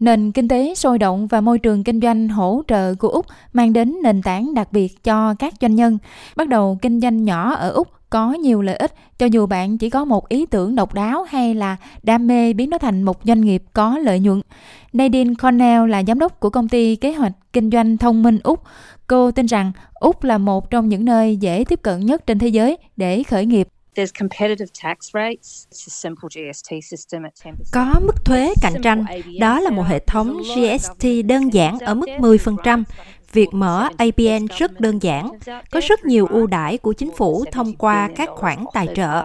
Nền kinh tế sôi động và môi trường kinh doanh hỗ trợ của Úc mang đến nền tảng đặc biệt cho các doanh nhân. Bắt đầu, kinh doanh nhỏ ở Úc có nhiều lợi ích, cho dù bạn chỉ có một ý tưởng độc đáo hay là đam mê biến nó thành một doanh nghiệp có lợi nhuận. Nadine Cornell là giám đốc của công ty kế hoạch kinh doanh thông minh Úc. Cô tin rằng Úc là một trong những nơi dễ tiếp cận nhất trên thế giới để khởi nghiệp. Có mức thuế cạnh tranh, đó là một hệ thống GST đơn giản ở mức 10%. Việc mở ABN rất đơn giản, có rất nhiều ưu đãi của chính phủ thông qua các khoản tài trợ.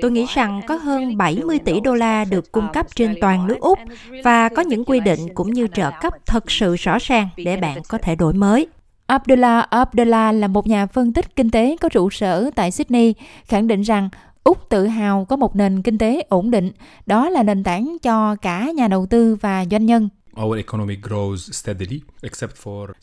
Tôi nghĩ rằng có hơn 70 tỷ đô la được cung cấp trên toàn nước Úc và có những quy định cũng như trợ cấp thật sự rõ ràng để bạn có thể đổi mới. Abdullah Abdullah là một nhà phân tích kinh tế có trụ sở tại Sydney, khẳng định rằng Úc tự hào có một nền kinh tế ổn định, đó là nền tảng cho cả nhà đầu tư và doanh nhân.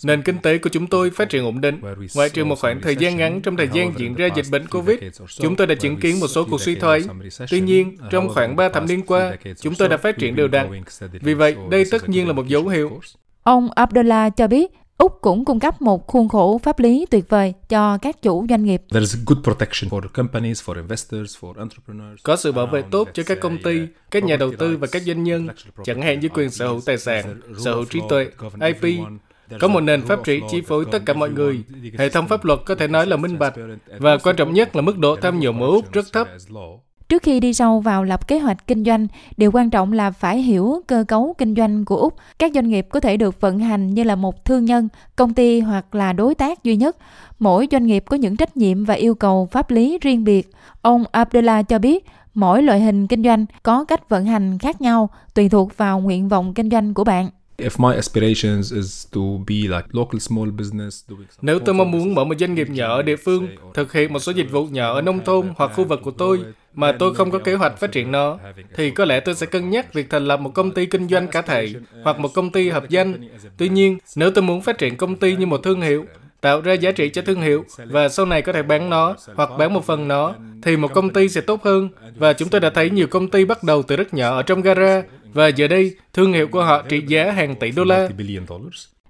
Nền kinh tế của chúng tôi phát triển ổn định. Ngoại trừ một khoảng thời gian ngắn trong thời gian diễn ra dịch bệnh COVID, chúng tôi đã chứng kiến một số cuộc suy thoái. Tuy nhiên, trong khoảng 3 thập niên qua, chúng tôi đã phát triển đều đặn. Vì vậy, đây tất nhiên là một dấu hiệu. Ông Abdullah cho biết Úc cũng cung cấp một khuôn khổ pháp lý tuyệt vời cho các chủ doanh nghiệp. Có sự bảo vệ tốt cho các công ty, các nhà đầu tư và các doanh nhân, chẳng hạn như quyền sở hữu tài sản, sở hữu trí tuệ, IP, có một nền pháp trị chi phối tất cả mọi người. Hệ thống pháp luật có thể nói là minh bạch. Và quan trọng nhất là mức độ tham nhũng ở Úc rất thấp. Trước khi đi sâu vào lập kế hoạch kinh doanh, điều quan trọng là phải hiểu cơ cấu kinh doanh của Úc. Các doanh nghiệp có thể được vận hành như là một thương nhân, công ty hoặc là đối tác duy nhất. Mỗi doanh nghiệp có những trách nhiệm và yêu cầu pháp lý riêng biệt. Ông Abdullah cho biết, mỗi loại hình kinh doanh có cách vận hành khác nhau tùy thuộc vào nguyện vọng kinh doanh của bạn. Nếu tôi mong muốn mở một doanh nghiệp nhỏ ở địa phương, thực hiện một số dịch vụ nhỏ ở nông thôn hoặc khu vực của tôi, mà tôi không có kế hoạch phát triển nó, thì có lẽ tôi sẽ cân nhắc việc thành lập một công ty kinh doanh cá thể hoặc một công ty hợp danh. Tuy nhiên, nếu tôi muốn phát triển công ty như một thương hiệu, tạo ra giá trị cho thương hiệu và sau này có thể bán nó hoặc bán một phần nó, thì một công ty sẽ tốt hơn. Và chúng tôi đã thấy nhiều công ty bắt đầu từ rất nhỏ ở trong gara và giờ đây thương hiệu của họ trị giá hàng tỷ đô la.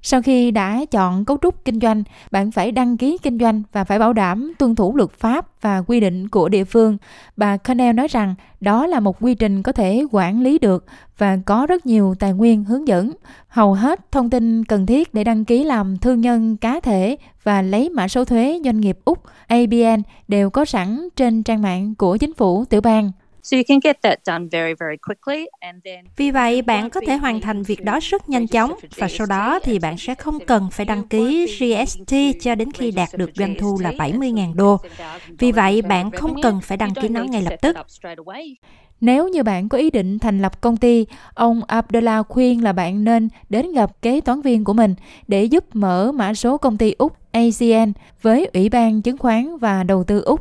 Sau khi đã chọn cấu trúc kinh doanh, bạn phải đăng ký kinh doanh và phải bảo đảm tuân thủ luật pháp và quy định của địa phương. Bà Connell nói rằng đó là một quy trình có thể quản lý được và có rất nhiều tài nguyên hướng dẫn. Hầu hết thông tin cần thiết để đăng ký làm thương nhân cá thể và lấy mã số thuế doanh nghiệp Úc ABN đều có sẵn trên trang mạng của chính phủ tiểu bang. Vì vậy, bạn có thể hoàn thành việc đó rất nhanh chóng và sau đó thì bạn sẽ không cần phải đăng ký GST cho đến khi đạt được doanh thu là 70.000 đô. Vì vậy, bạn không cần phải đăng ký nó ngay lập tức. Nếu như bạn có ý định thành lập công ty, ông Abdullah khuyên là bạn nên đến gặp kế toán viên của mình để giúp mở mã số công ty Úc ACN với Ủy ban Chứng khoán và Đầu tư Úc.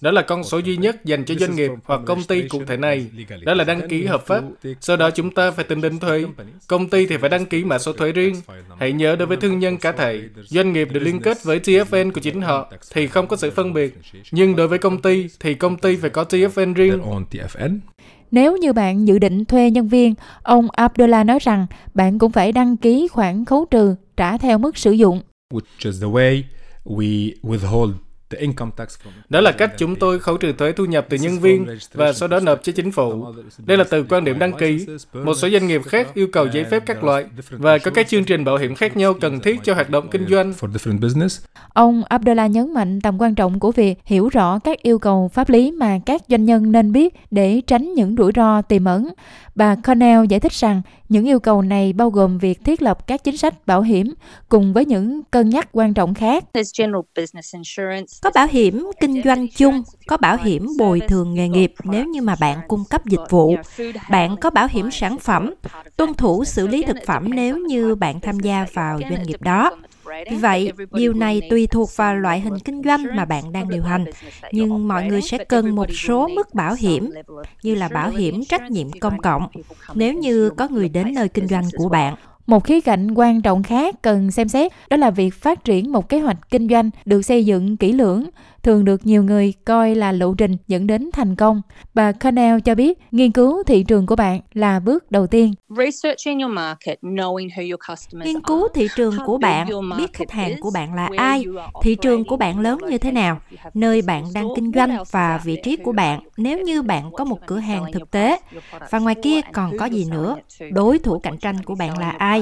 Đó là con số duy nhất dành cho doanh nghiệp hoặc công ty cụ thể này. Đó là đăng ký hợp pháp. Sau đó chúng ta phải tính đến thuế. Công ty thì phải đăng ký mã số thuế riêng. Hãy nhớ đối với thương nhân cá thể, doanh nghiệp được liên kết với TFN của chính họ thì không có sự phân biệt. Nhưng đối với công ty thì công ty phải có TFN riêng. Nếu như bạn dự định thuê nhân viên, ông Abdullah nói rằng bạn cũng phải đăng ký khoản khấu trừ trả theo mức sử dụng. Which is the way we withhold đó là cách chúng tôi khấu trừ thuế thu nhập từ nhân viên và sau đó nộp cho chính phủ. Đây là từ quan điểm đăng ký. Một số doanh nghiệp khác yêu cầu giấy phép các loại và có các chương trình bảo hiểm khác nhau cần thiết cho hoạt động kinh doanh. Ông Abdullah nhấn mạnh tầm quan trọng của việc hiểu rõ các yêu cầu pháp lý mà các doanh nhân nên biết để tránh những rủi ro tiềm ẩn. Bà Cornell giải thích rằng những yêu cầu này bao gồm việc thiết lập các chính sách bảo hiểm cùng với những cân nhắc quan trọng khác. Có bảo hiểm kinh doanh chung, có bảo hiểm bồi thường nghề nghiệp nếu như mà bạn cung cấp dịch vụ. Bạn có bảo hiểm sản phẩm, tuân thủ xử lý thực phẩm nếu như bạn tham gia vào doanh nghiệp đó. Vì vậy, điều này tùy thuộc vào loại hình kinh doanh mà bạn đang điều hành, nhưng mọi người sẽ cần một số mức bảo hiểm, như là bảo hiểm trách nhiệm công cộng, nếu như có người đến nơi kinh doanh của bạn một khía cạnh quan trọng khác cần xem xét đó là việc phát triển một kế hoạch kinh doanh được xây dựng kỹ lưỡng, thường được nhiều người coi là lộ trình dẫn đến thành công. Bà Connell cho biết nghiên cứu thị trường của bạn là bước đầu tiên. Nghiên cứu thị trường của bạn, biết khách hàng của bạn là ai, thị trường của bạn lớn như thế nào, nơi bạn đang kinh doanh và vị trí của bạn nếu như bạn có một cửa hàng thực tế. Và ngoài kia còn có gì nữa? Đối thủ cạnh tranh của bạn là ai?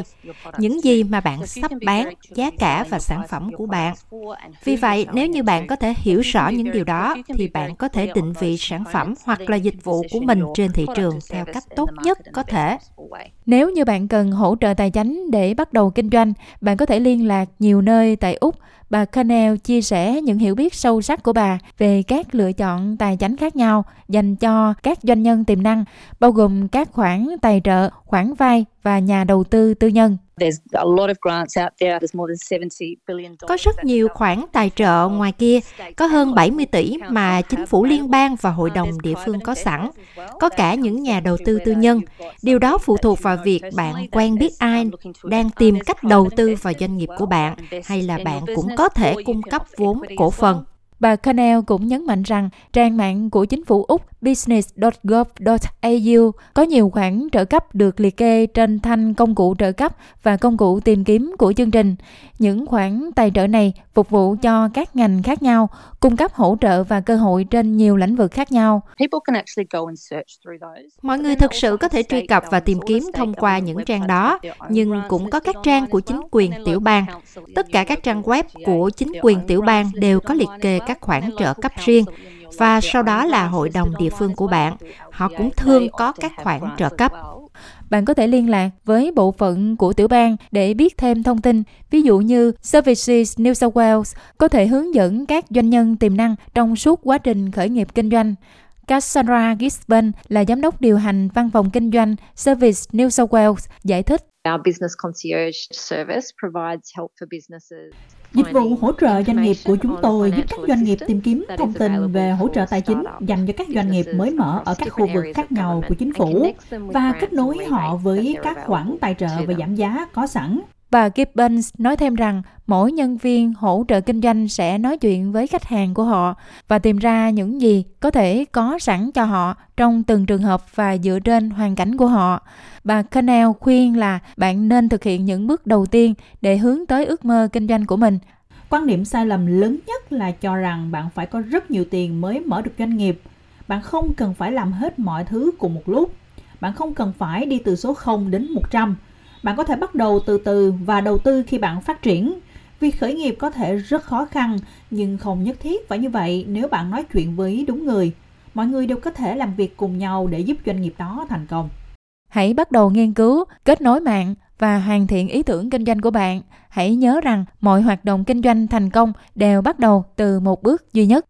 Những gì mà bạn sắp bán, giá cả và sản phẩm của bạn. Vì vậy, nếu như bạn có thể hiểu rõ những điều đó thì bạn có thể định vị sản phẩm hoặc là dịch vụ của mình trên thị trường theo cách tốt nhất có thể. Nếu như bạn cần hỗ trợ tài chính để bắt đầu kinh doanh, bạn có thể liên lạc nhiều nơi tại Úc. Bà Connell chia sẻ những hiểu biết sâu sắc của bà về các lựa chọn tài chính khác nhau dành cho các doanh nhân tiềm năng, bao gồm các khoản tài trợ, khoản vay và nhà đầu tư tư nhân. Có rất nhiều khoản tài trợ ngoài kia, có hơn 70 tỷ mà chính phủ liên bang và hội đồng địa phương có sẵn. Có cả những nhà đầu tư tư nhân. Điều đó phụ thuộc vào việc bạn quen biết ai đang tìm cách đầu tư vào doanh nghiệp của bạn hay là bạn cũng có thể cung cấp vốn cổ phần. Bà Connell cũng nhấn mạnh rằng trang mạng của chính phủ Úc business.gov.au có nhiều khoản trợ cấp được liệt kê trên thanh công cụ trợ cấp và công cụ tìm kiếm của chương trình. Những khoản tài trợ này phục vụ cho các ngành khác nhau, cung cấp hỗ trợ và cơ hội trên nhiều lĩnh vực khác nhau. Mọi người thực sự có thể truy cập và tìm kiếm thông qua những trang đó, nhưng cũng có các trang của chính quyền tiểu bang. Tất cả các trang web của chính quyền tiểu bang đều có liệt kê các khoản trợ cấp riêng và sau đó là hội đồng địa phương của bạn. Họ cũng thường có các khoản trợ cấp. Bạn có thể liên lạc với bộ phận của tiểu bang để biết thêm thông tin. Ví dụ như Services New South Wales có thể hướng dẫn các doanh nhân tiềm năng trong suốt quá trình khởi nghiệp kinh doanh. Cassandra Gisbon là giám đốc điều hành văn phòng kinh doanh Service New South Wales giải thích. Our business concierge service provides help for businesses Dịch vụ hỗ trợ doanh nghiệp của chúng tôi giúp các doanh nghiệp tìm kiếm thông tin về hỗ trợ tài chính dành cho các doanh nghiệp mới mở ở các khu vực khác nhau của chính phủ và kết nối họ với các khoản tài trợ và giảm giá có sẵn. Bà Gibbons nói thêm rằng mỗi nhân viên hỗ trợ kinh doanh sẽ nói chuyện với khách hàng của họ và tìm ra những gì có thể có sẵn cho họ trong từng trường hợp và dựa trên hoàn cảnh của họ. Bà Cannell khuyên là bạn nên thực hiện những bước đầu tiên để hướng tới ước mơ kinh doanh của mình. Quan điểm sai lầm lớn nhất là cho rằng bạn phải có rất nhiều tiền mới mở được doanh nghiệp. Bạn không cần phải làm hết mọi thứ cùng một lúc. Bạn không cần phải đi từ số 0 đến 100 bạn có thể bắt đầu từ từ và đầu tư khi bạn phát triển. Việc khởi nghiệp có thể rất khó khăn, nhưng không nhất thiết phải như vậy nếu bạn nói chuyện với đúng người. Mọi người đều có thể làm việc cùng nhau để giúp doanh nghiệp đó thành công. Hãy bắt đầu nghiên cứu, kết nối mạng và hoàn thiện ý tưởng kinh doanh của bạn. Hãy nhớ rằng mọi hoạt động kinh doanh thành công đều bắt đầu từ một bước duy nhất.